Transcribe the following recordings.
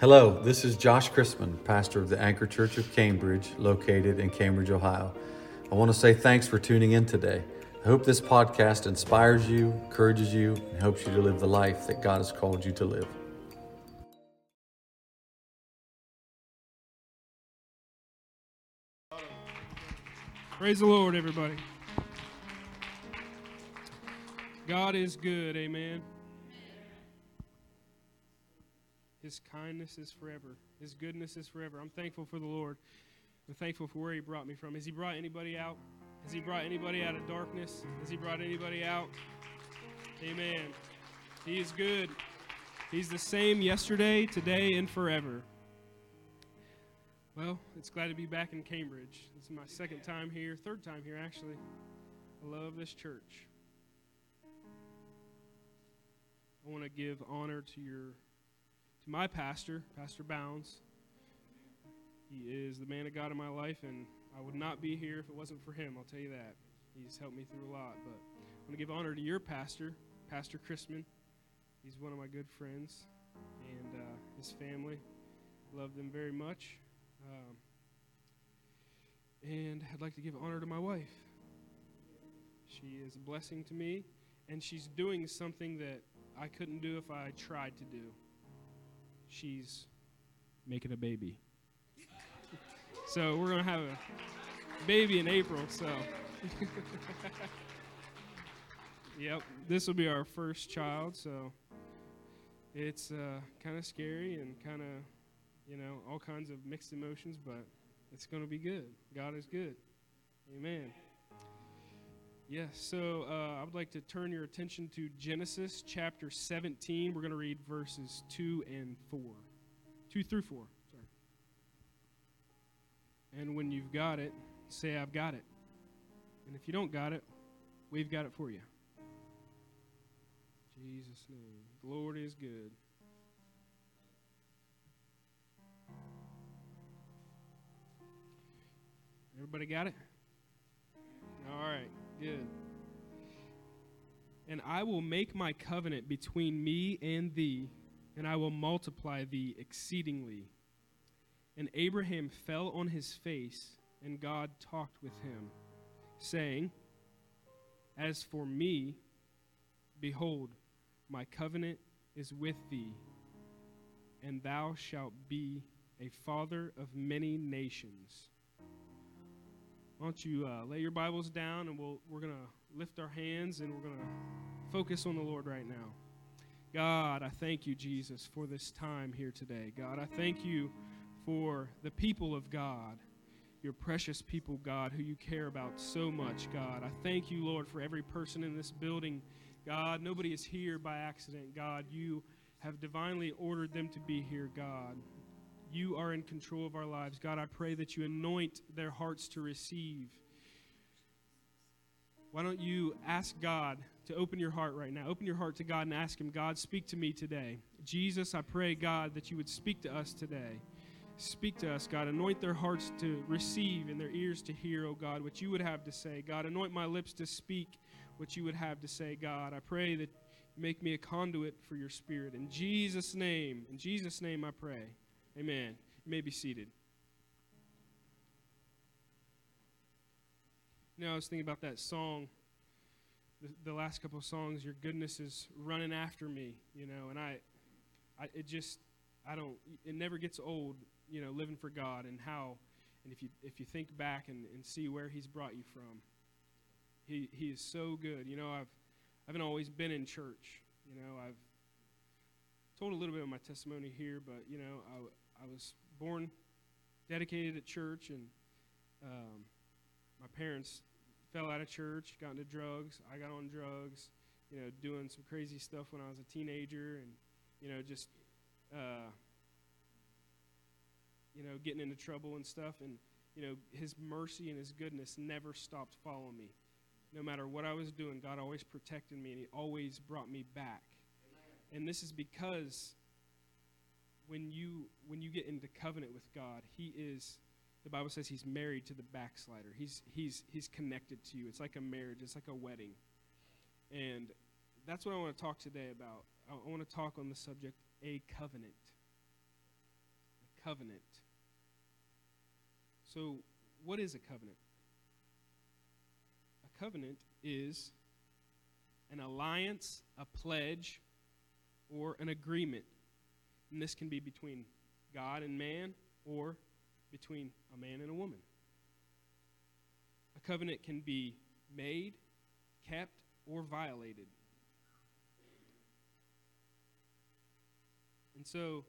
Hello, this is Josh Chrisman, pastor of the Anchor Church of Cambridge, located in Cambridge, Ohio. I want to say thanks for tuning in today. I hope this podcast inspires you, encourages you, and helps you to live the life that God has called you to live. Praise the Lord, everybody. God is good, amen. His kindness is forever. His goodness is forever. I'm thankful for the Lord. I'm thankful for where He brought me from. Has He brought anybody out? Has He brought anybody out of darkness? Has He brought anybody out? Amen. He is good. He's the same yesterday, today, and forever. Well, it's glad to be back in Cambridge. This is my second time here, third time here, actually. I love this church. I want to give honor to your my pastor, Pastor Bounds. He is the man of God in my life, and I would not be here if it wasn't for him. I'll tell you that. He's helped me through a lot. But I want to give honor to your pastor, Pastor Chrisman. He's one of my good friends, and uh, his family. Love them very much. Um, and I'd like to give honor to my wife. She is a blessing to me, and she's doing something that I couldn't do if I tried to do she's making a baby. so we're going to have a baby in April, so. yep, this will be our first child, so it's uh, kind of scary and kind of, you know, all kinds of mixed emotions, but it's going to be good. God is good. Amen. Yes, so uh, I would like to turn your attention to Genesis chapter 17. We're going to read verses 2 and 4. 2 through 4, sorry. And when you've got it, say, I've got it. And if you don't got it, we've got it for you. Jesus' name. The Lord is good. Everybody got it? All right. Good. And I will make my covenant between me and thee, and I will multiply thee exceedingly. And Abraham fell on his face, and God talked with him, saying, As for me, behold, my covenant is with thee, and thou shalt be a father of many nations. Why don't you uh, lay your Bibles down and we'll, we're going to lift our hands and we're going to focus on the Lord right now. God, I thank you, Jesus, for this time here today. God, I thank you for the people of God, your precious people, God, who you care about so much, God. I thank you, Lord, for every person in this building. God, nobody is here by accident. God, you have divinely ordered them to be here, God. You are in control of our lives. God, I pray that you anoint their hearts to receive. Why don't you ask God to open your heart right now? Open your heart to God and ask Him, God, speak to me today. Jesus, I pray, God, that you would speak to us today. Speak to us, God. Anoint their hearts to receive and their ears to hear, oh God, what you would have to say. God, anoint my lips to speak what you would have to say, God. I pray that make me a conduit for your spirit. In Jesus' name, in Jesus' name I pray. Amen. You may be seated. You know, I was thinking about that song, the, the last couple of songs, Your Goodness is Running After Me, you know, and I, I, it just, I don't, it never gets old, you know, living for God and how, and if you, if you think back and, and see where He's brought you from, He, he is so good. You know, I've, I haven't always been in church, you know, I've told a little bit of my testimony here, but, you know, I, I was born dedicated at church, and um, my parents fell out of church, got into drugs. I got on drugs, you know, doing some crazy stuff when I was a teenager, and you know, just uh, you know, getting into trouble and stuff. And you know, His mercy and His goodness never stopped following me. No matter what I was doing, God always protected me, and He always brought me back. And this is because when you when you get into covenant with God, He is the Bible says He's married to the backslider. He's He's He's connected to you. It's like a marriage. It's like a wedding, and that's what I want to talk today about. I, I want to talk on the subject a covenant. A covenant. So, what is a covenant? A covenant is an alliance, a pledge, or an agreement. And this can be between God and man or between a man and a woman. A covenant can be made, kept, or violated. And so,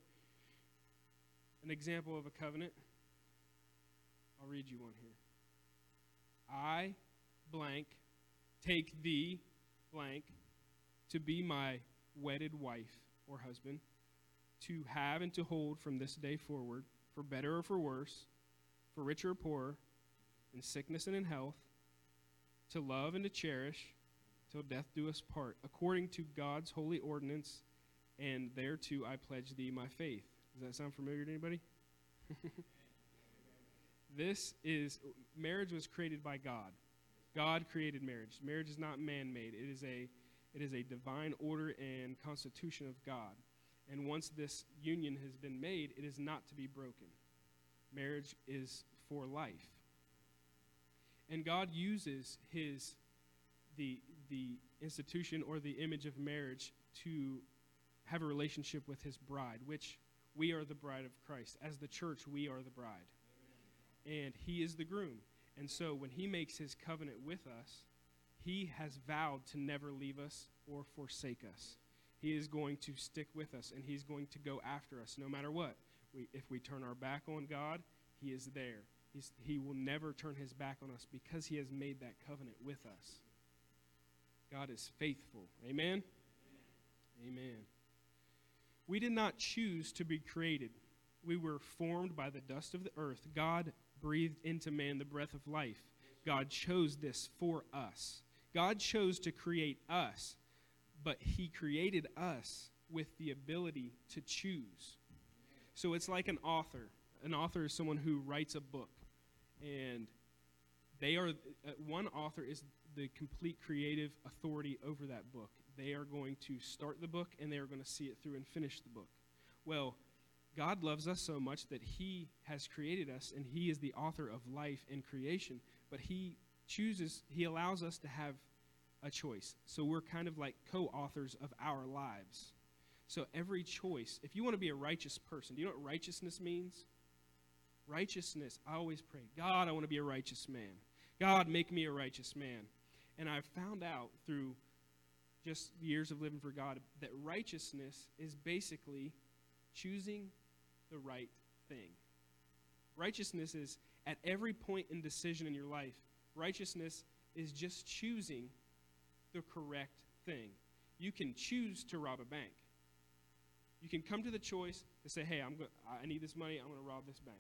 an example of a covenant, I'll read you one here. I, blank, take thee, blank, to be my wedded wife or husband, to have and to hold from this day forward, for better or for worse, for richer or poorer, in sickness and in health, to love and to cherish, till death do us part, according to God's holy ordinance and thereto I pledge thee my faith. Does that sound familiar to anybody? this is marriage was created by God. God created marriage. Marriage is not man-made. It is a it is a divine order and constitution of God. And once this union has been made, it is not to be broken. Marriage is for life. And God uses his the the institution or the image of marriage to have a relationship with his bride, which we are the bride of Christ. As the church, we are the bride. And he is the groom. And so when he makes his covenant with us, he has vowed to never leave us or forsake us. He is going to stick with us and he's going to go after us no matter what. We, if we turn our back on God, he is there. He's, he will never turn his back on us because he has made that covenant with us. God is faithful. Amen. Amen. We did not choose to be created. We were formed by the dust of the earth. God breathed into man the breath of life. God chose this for us. God chose to create us, but He created us with the ability to choose. So it's like an author. An author is someone who writes a book, and they are uh, one author is the complete creative authority over that book they are going to start the book and they are going to see it through and finish the book. Well, God loves us so much that He has created us and He is the author of life and creation, but He chooses, He allows us to have a choice. So we're kind of like co authors of our lives. So every choice, if you want to be a righteous person, do you know what righteousness means? Righteousness, I always pray, God, I want to be a righteous man. God, make me a righteous man. And I've found out through just years of living for God, that righteousness is basically choosing the right thing. Righteousness is at every point in decision in your life, righteousness is just choosing the correct thing. You can choose to rob a bank. You can come to the choice to say, hey, I'm go- I need this money, I'm going to rob this bank.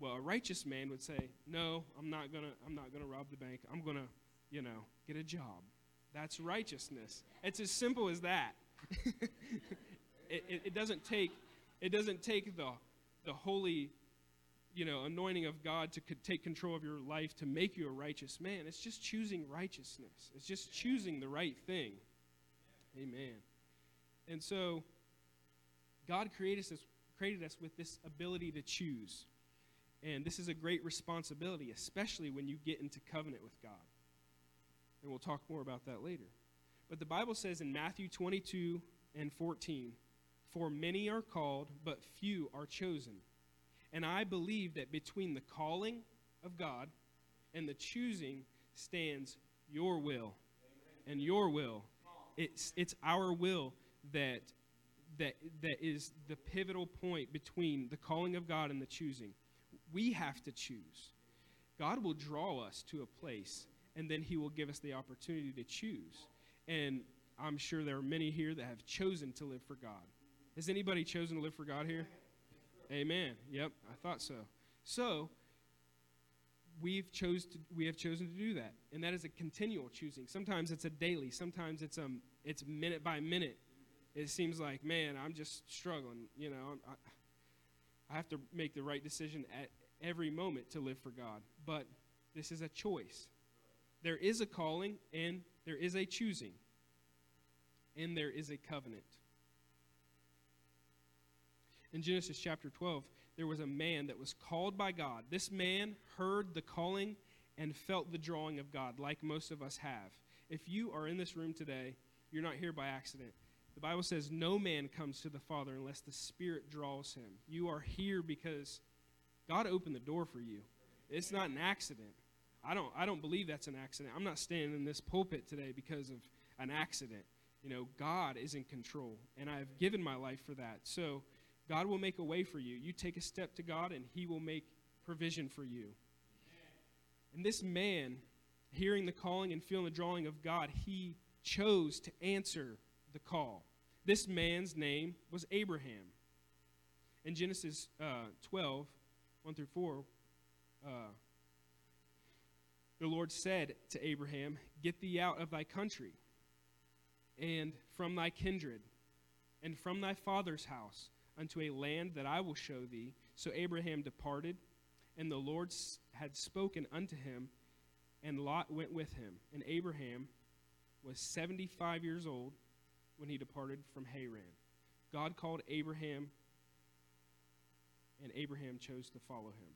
Well, a righteous man would say, no, I'm not going to I'm not going to rob the bank. I'm going to, you know, get a job. That's righteousness. It's as simple as that. it, it, it, doesn't take, it doesn't take the, the holy you know, anointing of God to take control of your life to make you a righteous man. It's just choosing righteousness. It's just choosing the right thing. Amen. And so, God created us, created us with this ability to choose. And this is a great responsibility, especially when you get into covenant with God. And we'll talk more about that later. But the Bible says in Matthew 22 and 14, For many are called, but few are chosen. And I believe that between the calling of God and the choosing stands your will. And your will. It's, it's our will that, that, that is the pivotal point between the calling of God and the choosing. We have to choose. God will draw us to a place and then He will give us the opportunity to choose. And I'm sure there are many here that have chosen to live for God. Has anybody chosen to live for God here? Amen. Yep, I thought so. So, we've chose to, we have chosen to do that, and that is a continual choosing. Sometimes it's a daily. Sometimes it's um it's minute by minute. It seems like man, I'm just struggling. You know, I, I have to make the right decision at every moment to live for God. But this is a choice there is a calling and there is a choosing and there is a covenant. In Genesis chapter 12, there was a man that was called by God. This man heard the calling and felt the drawing of God, like most of us have. If you are in this room today, you're not here by accident. The Bible says no man comes to the Father unless the Spirit draws him. You are here because God opened the door for you. It's not an accident. I don't I don't believe that's an accident. I'm not standing in this pulpit today because of an accident. You know, God is in control and I've given my life for that. So God will make a way for you. You take a step to God and he will make provision for you. And this man, hearing the calling and feeling the drawing of God, he chose to answer the call. This man's name was Abraham. In Genesis uh, 12, 1 through 4, uh, the Lord said to Abraham, Get thee out of thy country, and from thy kindred, and from thy father's house, unto a land that I will show thee. So Abraham departed, and the Lord had spoken unto him, and Lot went with him. And Abraham was 75 years old when he departed from Haran. God called Abraham, and Abraham chose to follow him.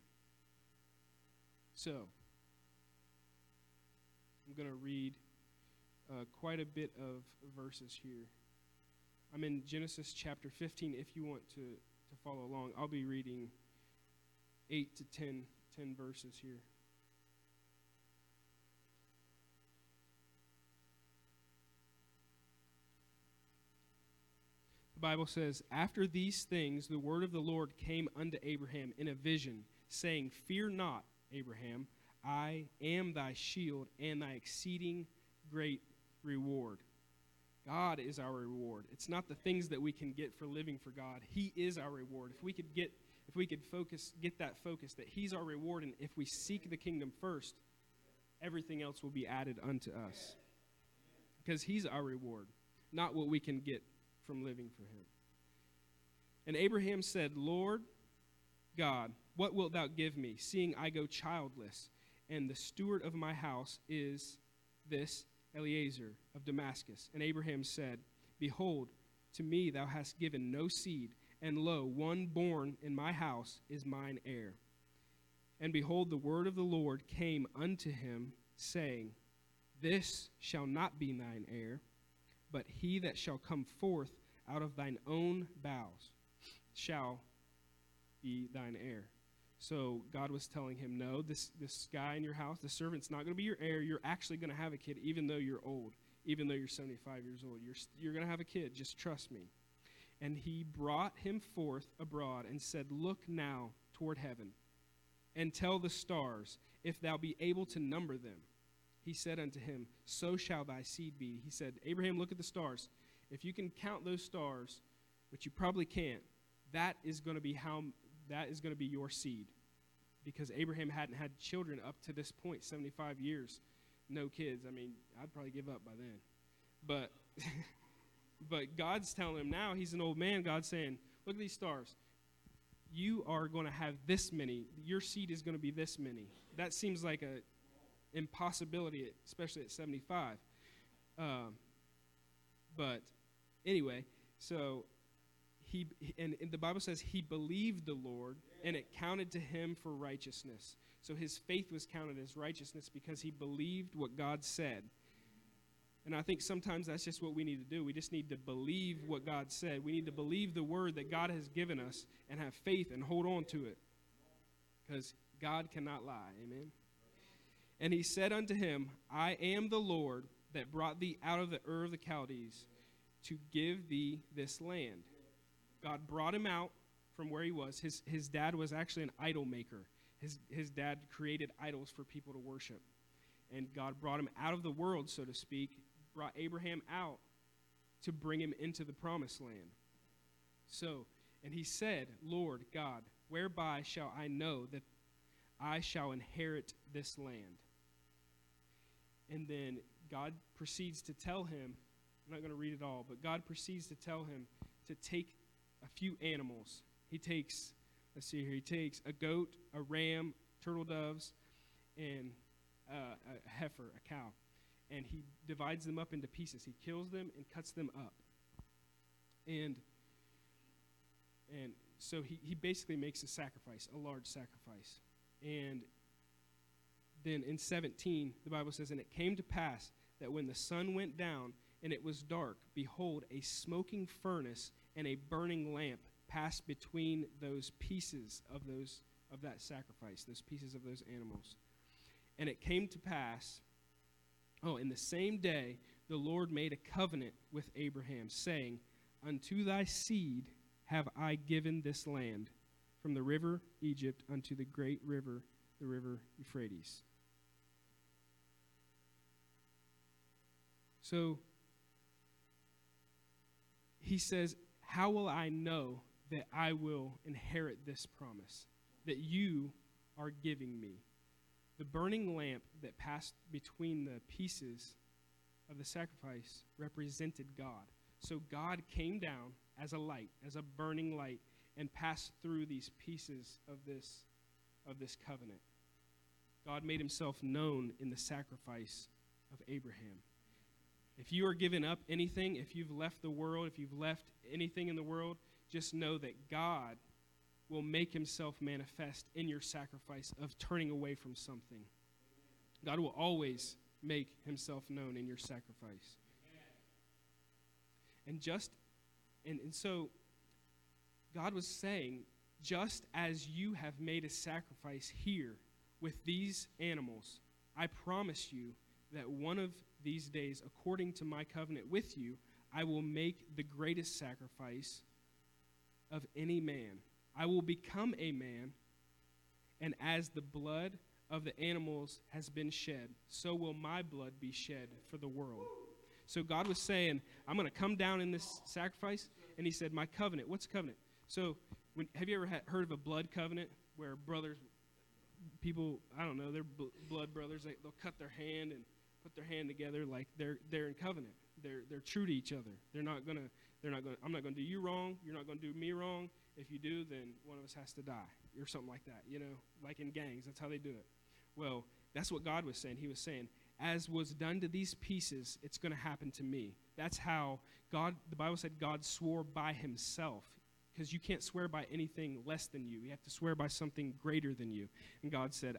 So, I'm going to read uh, quite a bit of verses here. I'm in Genesis chapter 15 if you want to, to follow along. I'll be reading 8 to 10, 10 verses here. The Bible says, After these things, the word of the Lord came unto Abraham in a vision, saying, Fear not, Abraham, I am thy shield and thy exceeding great reward. God is our reward. It's not the things that we can get for living for God. He is our reward. If we could get if we could focus get that focus that he's our reward and if we seek the kingdom first, everything else will be added unto us. Because he's our reward, not what we can get from living for him. And Abraham said, Lord God, what wilt thou give me, seeing I go childless, and the steward of my house is this Eliezer of Damascus. And Abraham said, Behold, to me thou hast given no seed, and lo, one born in my house is mine heir. And behold, the word of the Lord came unto him, saying, This shall not be thine heir, but he that shall come forth out of thine own bowels shall be thine heir. So God was telling him, No, this, this guy in your house, the servant's not going to be your heir. You're actually going to have a kid, even though you're old, even though you're 75 years old. You're, you're going to have a kid. Just trust me. And he brought him forth abroad and said, Look now toward heaven and tell the stars, if thou be able to number them. He said unto him, So shall thy seed be. He said, Abraham, look at the stars. If you can count those stars, which you probably can't, that is going to be how that is going to be your seed. Because Abraham hadn't had children up to this point, 75 years, no kids. I mean, I'd probably give up by then. But but God's telling him now, he's an old man, God's saying, "Look at these stars. You are going to have this many. Your seed is going to be this many." That seems like a impossibility, especially at 75. Um, but anyway, so he and, and, the Bible says he believed the Lord and it counted to him for righteousness. So his faith was counted as righteousness because he believed what God said. And I think sometimes that's just what we need to do. We just need to believe what God said. We need to believe the word that God has given us and have faith and hold on to it. Because God cannot lie. Amen. And he said unto him, I am the Lord that brought thee out of the Ur of the Chaldees to give thee this land. God brought him out from where he was. His, his dad was actually an idol maker. His, his dad created idols for people to worship. And God brought him out of the world, so to speak, brought Abraham out to bring him into the promised land. So, and he said, Lord God, whereby shall I know that I shall inherit this land? And then God proceeds to tell him, I'm not going to read it all, but God proceeds to tell him to take a few animals. He takes, let's see here, he takes a goat, a ram, turtle doves, and uh, a heifer, a cow. And he divides them up into pieces. He kills them and cuts them up. And and so he, he basically makes a sacrifice, a large sacrifice. And then in 17, the Bible says, And it came to pass that when the sun went down and it was dark, behold, a smoking furnace and a burning lamp passed between those pieces of those of that sacrifice, those pieces of those animals. And it came to pass, oh, in the same day, the Lord made a covenant with Abraham, saying, Unto thy seed have I given this land, from the river Egypt unto the great river, the river Euphrates. So he says, How will I know that I will inherit this promise that you are giving me? The burning lamp that passed between the pieces of the sacrifice represented God. So God came down as a light, as a burning light, and passed through these pieces of this, of this covenant. God made himself known in the sacrifice of Abraham. If you are giving up anything, if you've left the world, if you've left anything in the world, just know that God will make himself manifest in your sacrifice of turning away from something. God will always make himself known in your sacrifice. And just and, and so God was saying, just as you have made a sacrifice here with these animals, I promise you that one of these days, according to my covenant with you, I will make the greatest sacrifice of any man. I will become a man, and as the blood of the animals has been shed, so will my blood be shed for the world. So God was saying, I'm going to come down in this sacrifice. And he said, My covenant. What's a covenant? So, when, have you ever had, heard of a blood covenant where brothers, people, I don't know, they're bl- blood brothers, they, they'll cut their hand and put their hand together like they're, they're in covenant. They're, they're true to each other. They're not to, they're not to, I'm not to do you wrong. You're not to do me wrong. If you do, then one of us has to die or something like that, you know, like in gangs. That's how they do it. Well, that's what God was saying. He was saying, as was done to these pieces, it's to happen to me. That's how God, the Bible said God swore by himself. Because you can't swear by anything less than you. You have to swear by something greater than you. And God said,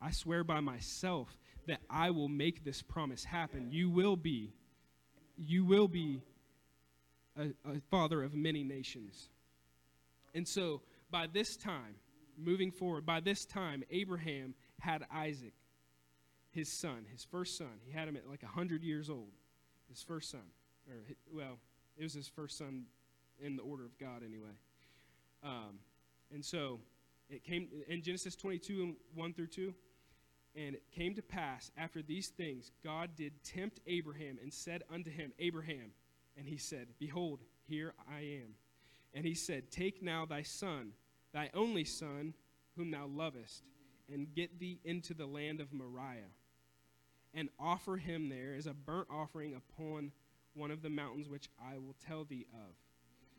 I swear by myself that I will make this promise happen. You will be, you will be a, a father of many nations. And so by this time, moving forward, by this time, Abraham had Isaac his son, his first son. He had him at like 100 years old, his first son. Or, well, it was his first son in the order of God, anyway. Um, and so it came in Genesis 22 and 1 through 2. And it came to pass after these things, God did tempt Abraham and said unto him, Abraham. And he said, Behold, here I am. And he said, Take now thy son, thy only son, whom thou lovest, and get thee into the land of Moriah and offer him there as a burnt offering upon one of the mountains which I will tell thee of.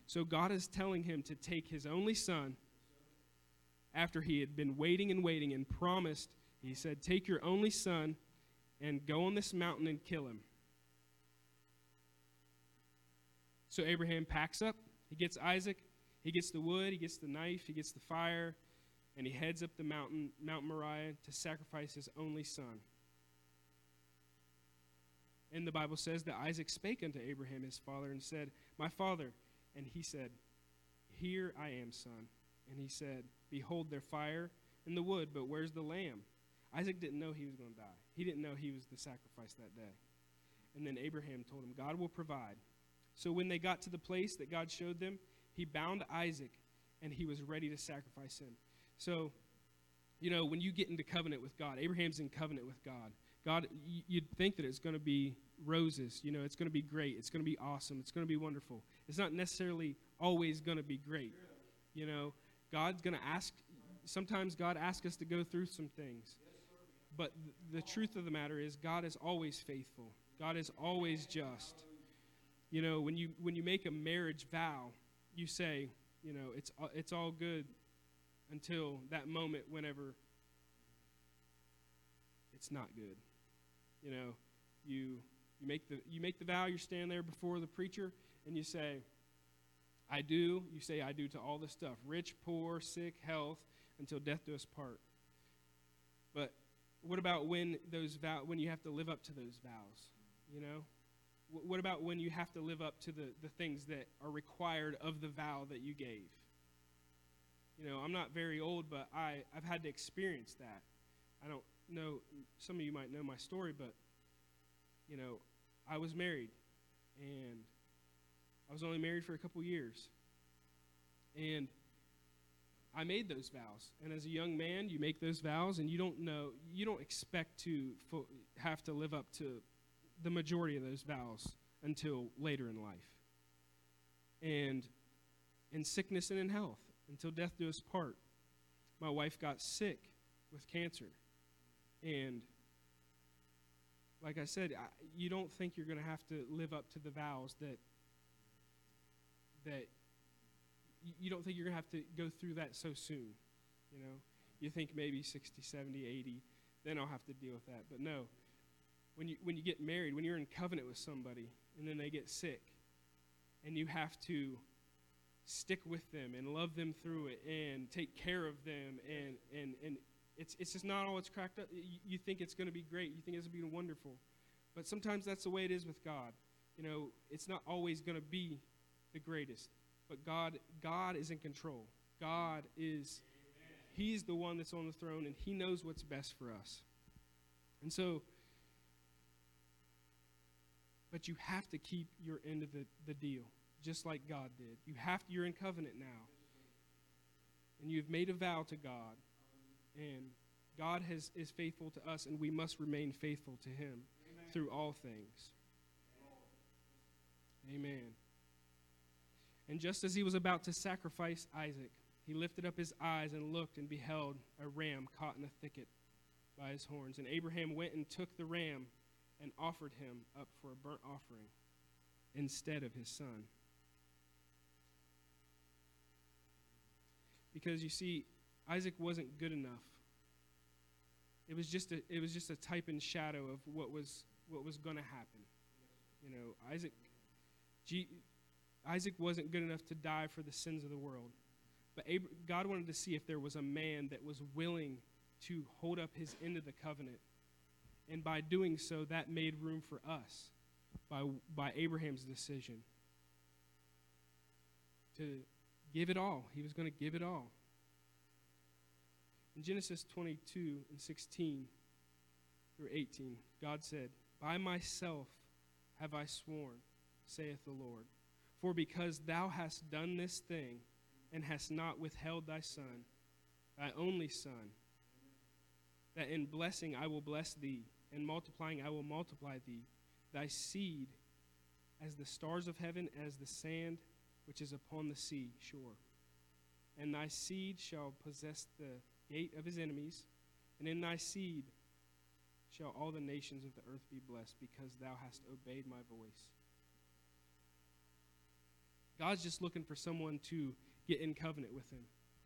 So God is telling him to take his only son after he had been waiting and waiting and promised. He said, Take your only son and go on this mountain and kill him. So Abraham packs up. He gets Isaac. He gets the wood. He gets the knife. He gets the fire. And he heads up the mountain, Mount Moriah, to sacrifice his only son. And the Bible says that Isaac spake unto Abraham his father and said, My father. And he said, Here I am, son. And he said, Behold, their fire and the wood, but where's the lamb? Isaac didn't know he was going to die. He didn't know he was the sacrifice that day. And then Abraham told him, God will provide. So when they got to the place that God showed them, he bound Isaac and he was ready to sacrifice him. So, you know, when you get into covenant with God, Abraham's in covenant with God. God, you'd think that it's going to be roses. You know, it's going to be great. It's going to be awesome. It's going to be wonderful. It's not necessarily always going to be great. You know, God's going to ask, sometimes God asks us to go through some things. But the truth of the matter is, God is always faithful, God is always just. You know, when you, when you make a marriage vow, you say, you know, it's, uh, it's all good until that moment whenever it's not good. You know, you you make the you make the vow, you're standing there before the preacher, and you say, I do, you say I do to all this stuff rich, poor, sick, health, until death do us part. But what about when those vow, when you have to live up to those vows? You know? What about when you have to live up to the, the things that are required of the vow that you gave? You know, I'm not very old, but I, I've had to experience that. I don't know, some of you might know my story, but, you know, I was married, and I was only married for a couple years. And I made those vows. And as a young man, you make those vows, and you don't know, you don't expect to fo- have to live up to the majority of those vows until later in life. And in sickness and in health, until death do us part. My wife got sick with cancer. And like I said, I, you don't think you're going to have to live up to the vows that that you don't think you're going to have to go through that so soon. You know, you think maybe 60, 70, 80, then I'll have to deal with that. But no, when you, when you get married, when you're in covenant with somebody and then they get sick, and you have to stick with them and love them through it and take care of them and, and, and it's, it's just not all it's cracked up. You, you think it's going to be great. You think it's going to be wonderful. But sometimes that's the way it is with God. You know, it's not always going to be the greatest. But God, God is in control. God is, He's the one that's on the throne, and He knows what's best for us. And so, but you have to keep your end of the, the deal, just like God did. You have to, you're in covenant now. And you've made a vow to God. And God has, is faithful to us, and we must remain faithful to Him Amen. through all things. Amen. And just as he was about to sacrifice Isaac, he lifted up his eyes and looked and beheld a ram caught in a thicket by his horns. And Abraham went and took the ram and offered him up for a burnt offering instead of his son. Because you see, Isaac wasn't good enough. It was just a, it was just a type and shadow of what was, what was going to happen. You know, Isaac, G, Isaac wasn't good enough to die for the sins of the world. But God wanted to see if there was a man that was willing to hold up his end of the covenant and by doing so, that made room for us by, by Abraham's decision to give it all. He was going to give it all. In Genesis 22 and 16 through 18, God said, By myself have I sworn, saith the Lord. For because thou hast done this thing, and hast not withheld thy son, thy only son, that in blessing I will bless thee, and multiplying I will multiply thee, thy seed as the stars of heaven, as the sand which is upon the sea shore. And thy seed shall possess the gate of his enemies, and in thy seed shall all the nations of the earth be blessed, because thou hast obeyed my voice. God's just looking for someone to get in covenant with him.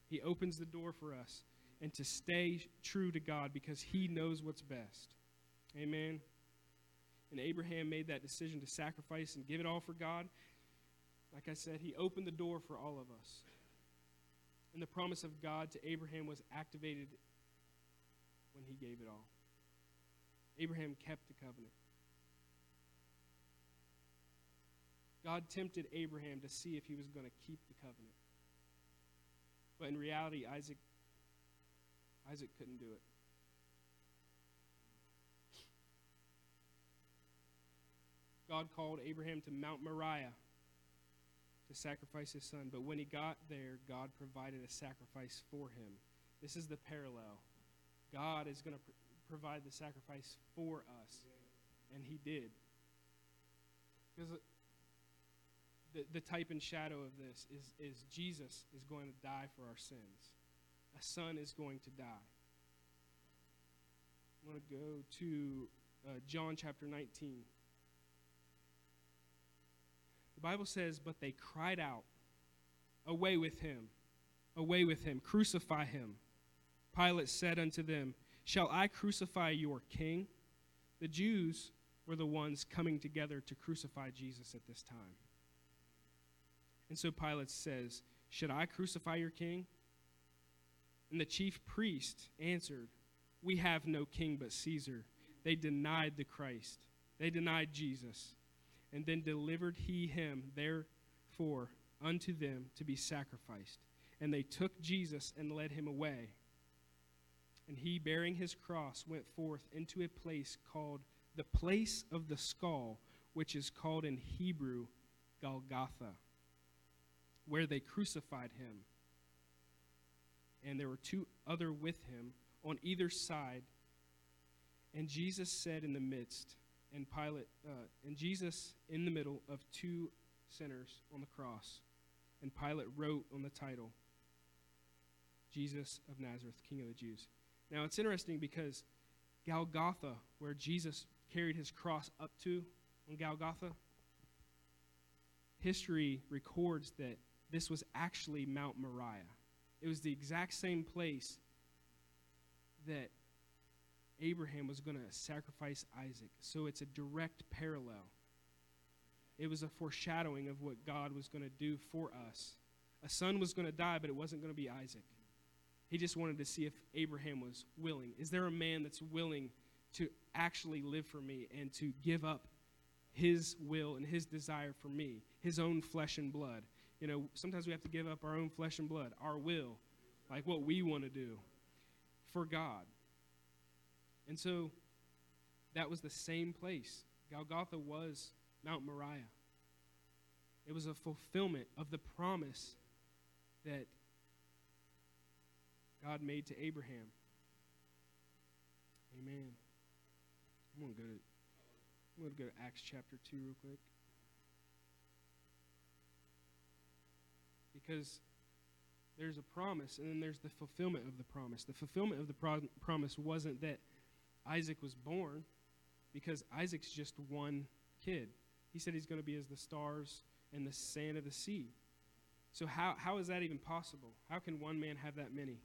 He opens the door for us and to stay true to God because he knows what's best. Amen. And Abraham made that decision to sacrifice and give it all for God. Like I said, he opened the door for all of us. And the promise of God to Abraham was activated when he gave it all. Abraham kept the covenant. God tempted Abraham to see if he was going to keep the covenant. But in reality, Isaac Isaac couldn't do it. God called Abraham to Mount Moriah to sacrifice his son. But when he got there, God provided a sacrifice for him. This is the parallel. God is going to pr- provide the sacrifice for us. And he did. Because the, the type and shadow of this is, is Jesus is going to die for our sins. A son is going to die. I'm going to go to uh, John chapter 19. The Bible says, But they cried out, Away with him, away with him, crucify him. Pilate said unto them, Shall I crucify your king? The Jews were the ones coming together to crucify Jesus at this time. And so Pilate says, Should I crucify your king? And the chief priest answered, We have no king but Caesar. They denied the Christ, they denied Jesus. And then delivered he him, therefore, unto them to be sacrificed. And they took Jesus and led him away. And he, bearing his cross, went forth into a place called the place of the skull, which is called in Hebrew Golgotha, where they crucified him. And there were two other with him on either side. And Jesus said in the midst, and Pilate, uh, and Jesus in the middle of two sinners on the cross. And Pilate wrote on the title, Jesus of Nazareth, King of the Jews. Now it's interesting because Golgotha, where Jesus carried his cross up to on Golgotha, history records that this was actually Mount Moriah. It was the exact same place that Abraham was going to sacrifice Isaac. So it's a direct parallel. It was a foreshadowing of what God was going to do for us. A son was going to die, but it wasn't going to be Isaac. He just wanted to see if Abraham was willing. Is there a man that's willing to actually live for me and to give up his will and his desire for me, his own flesh and blood? You know, sometimes we have to give up our own flesh and blood, our will, like what we want to do for God. And so that was the same place. Golgotha was Mount Moriah. It was a fulfillment of the promise that God made to Abraham. Amen. I'm going to go to I'm going to go to Acts chapter 2 real quick. Because there's a promise and then there's the fulfillment of the promise. The fulfillment of the pro- promise wasn't that Isaac was born because Isaac's just one kid. He said he's going to be as the stars and the sand of the sea. So, how, how is that even possible? How can one man have that many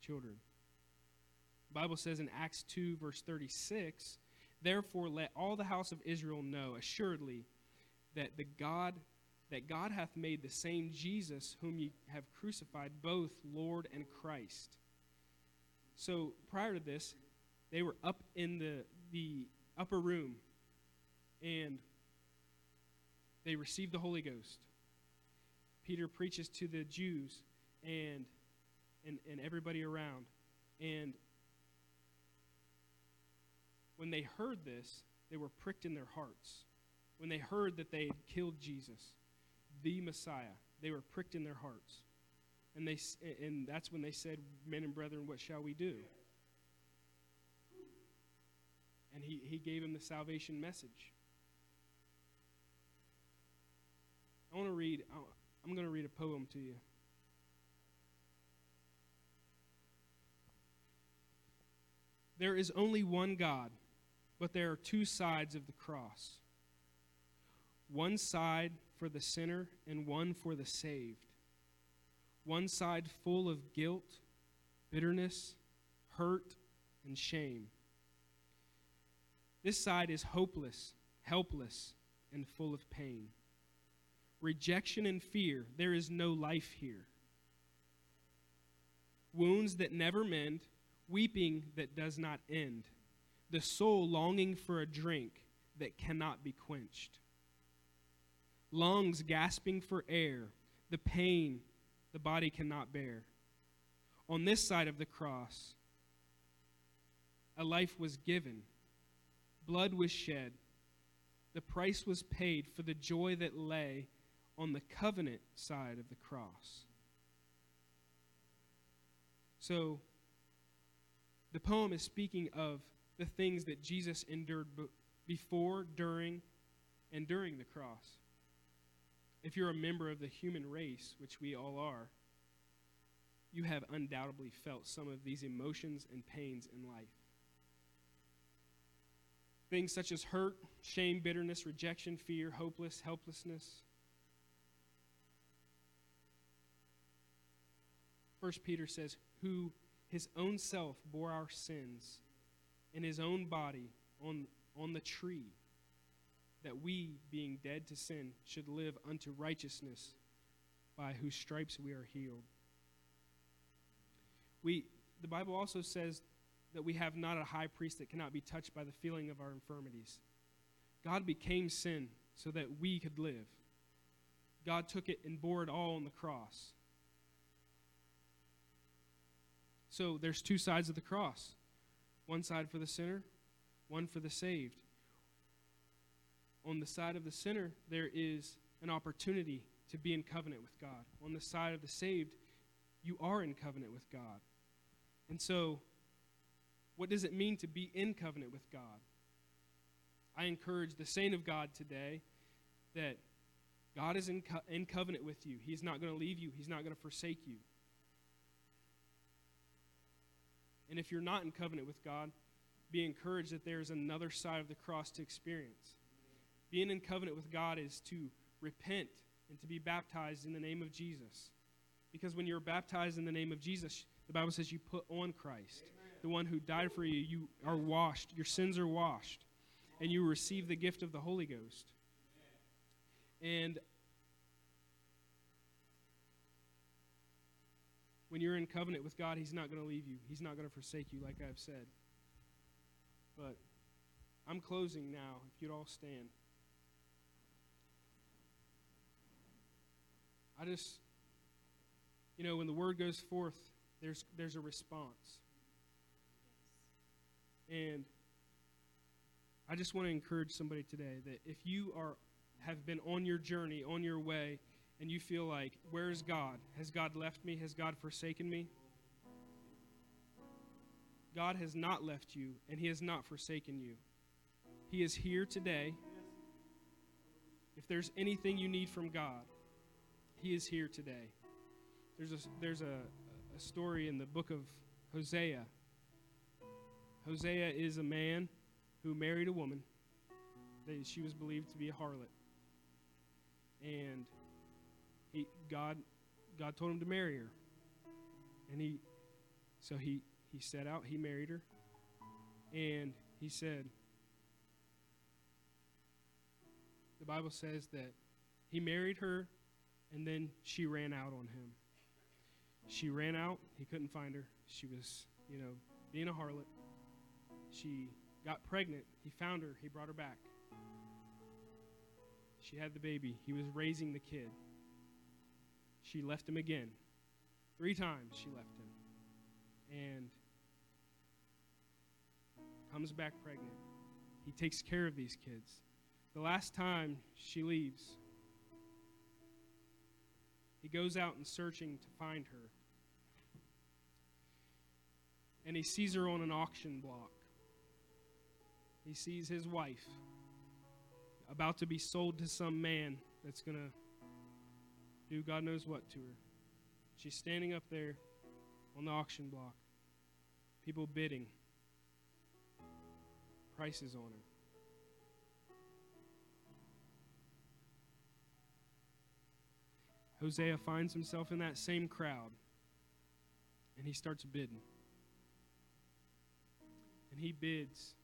children? The Bible says in Acts 2, verse 36, Therefore let all the house of Israel know assuredly that the God that God hath made the same Jesus whom ye have crucified both Lord and Christ. So prior to this, they were up in the, the upper room and they received the Holy Ghost. Peter preaches to the Jews and, and, and everybody around. And when they heard this, they were pricked in their hearts. When they heard that they had killed Jesus, the Messiah, they were pricked in their hearts. And, they, and that's when they said, Men and brethren, what shall we do? and he, he gave him the salvation message. I want to read, I'm going to read a poem to you. There is only one God, but there are two sides of the cross one side for the sinner and one for the saved. One side full of guilt, bitterness, hurt, and shame this side is hopeless, helpless, and full of pain. Rejection and fear, there is no life here. Wounds that never mend, weeping that does not end, the soul longing for a drink that cannot be quenched. Lungs gasping for air, the pain the body cannot bear. On this side of the cross, a life was given blood was shed, the price was paid for the joy that lay on the covenant side of the cross. So, the poem is speaking of the things that Jesus endured before, during, and during the cross. If you're a member of the human race, which we all are, you have undoubtedly felt some of these emotions and pains in life. Things such as hurt, shame, bitterness, rejection, fear, hopeless, helplessness. First Peter says, Who his own self bore our sins in his own body on, on the tree, that we, being dead to sin, should live unto righteousness, by whose stripes we are healed. We, the Bible also says that we have not a high priest that cannot be touched by the feeling of our infirmities. God became sin so that we could live. God took it and bore it all on the cross. So there's two sides of the cross one side for the sinner, one for the saved. On the side of the sinner, there is an opportunity to be in covenant with God. On the side of the saved, you are in covenant with God. And so, what does it mean to be in covenant with God? I encourage the saint of God today that God is in, co- in covenant with you. He's not going to leave you, He's not going to forsake you. And if you're not in covenant with God, be encouraged that there's another side of the cross to experience. Being in covenant with God is to repent and to be baptized in the name of Jesus. Because when you're baptized in the name of Jesus, the Bible says you put on Christ, Amen. the one who died for you. You are washed, your sins are washed, and you receive the gift of the Holy Ghost. And when you're in covenant with God, He's not going to leave you, He's not going to forsake you, like I've said. But I'm closing now, if you'd all stand. I just, you know, when the word goes forth, there's, there's a response. And I just want to encourage somebody today that if you are have been on your journey, on your way, and you feel like, where is God? Has God left me? Has God forsaken me? God has not left you, and He has not forsaken you. He is here today. If there's anything you need from God, He is here today. There's a, there's a, a story in the book of Hosea. Hosea is a man who married a woman that she was believed to be a harlot. And he, God, God told him to marry her. And he, so he, he set out, he married her. And he said, the Bible says that he married her and then she ran out on him. She ran out, he couldn't find her. She was, you know, being a harlot. She got pregnant. He found her, he brought her back. She had the baby. He was raising the kid. She left him again. Three times she left him. And comes back pregnant. He takes care of these kids. The last time she leaves, he goes out and searching to find her. And he sees her on an auction block. He sees his wife about to be sold to some man that's going to do God knows what to her. She's standing up there on the auction block, people bidding prices on her. Hosea finds himself in that same crowd and he starts bidding. And he bids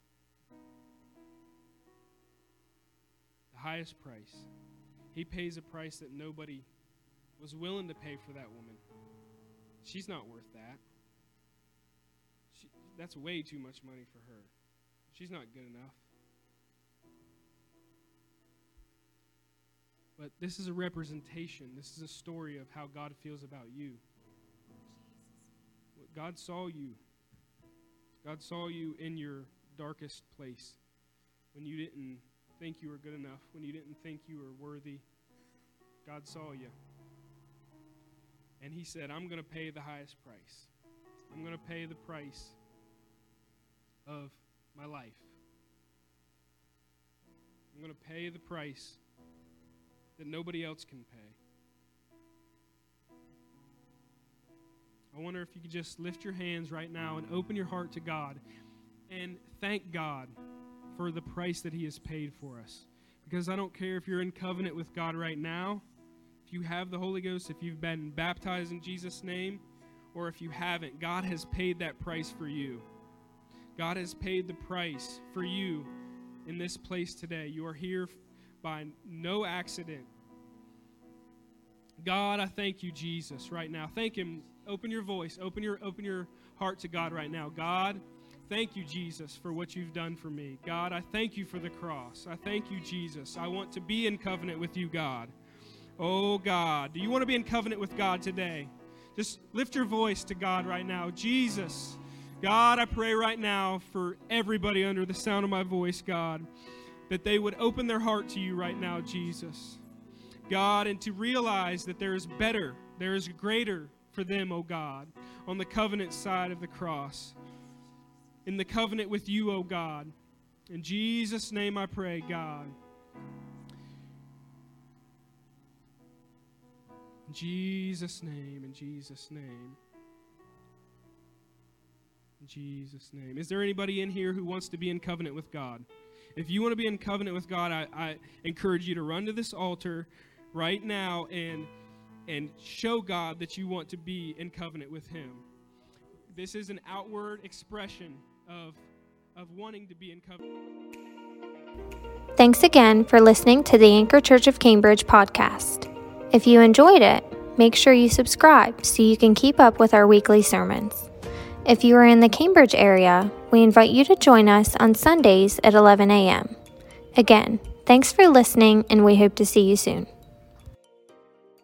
the highest price. He pays a price that nobody was willing to pay for that woman. She's not worth that. She, that's way too much money for her. She's not good enough. But this is a representation. This is a story of how God feels about you. God saw you. God saw you in your darkest place when you didn't think you were good enough, when you didn't think you were worthy. God saw you. And he said, I'm going to pay the highest price. I'm going to pay the price of my life. I'm going to pay the price that nobody else can pay. I wonder if you could just lift your hands right now and open your heart to God and thank God for the price that He has paid for us. Because I don't care if you're in covenant with God right now if you have the Holy Ghost, if you've been baptized in Jesus' name, or if you haven't, God has paid that price for you. God has paid the price for you in this place today. You are here by no accident. God, I thank you, Jesus, right now. Thank Him. Open your voice. Open your open your heart to God right now. God, thank you, Jesus, for what you've done for me. God, I thank you for the cross. I thank you, Jesus. I want to be in covenant with you, God. Oh, God. Do you want to be in covenant with God today? Just lift your voice to God right now. Jesus, God, I pray right now for everybody under the sound of my voice, God, that they would open their heart to you right now, Jesus. God, and to realize that there is better, there is greater for them, O God, on the covenant side of the cross. In the covenant with you, O God. In Jesus' name I pray, God. In Jesus' name, in Jesus' name. In Jesus' name. Is there anybody in here who wants to be in covenant with God? If you want to be in covenant with God, I, I encourage you to run to this altar right now and and show God that you want to be in covenant with Him. This is an outward expression of of wanting to be in covenant. Thanks again for listening to the Anchor Church of Cambridge podcast. If you enjoyed it, make sure you subscribe so you can keep up with our weekly sermons. If you are in the Cambridge area, we invite you to join us on Sundays at 11 a.m. Again, thanks for listening, and we hope to see you soon.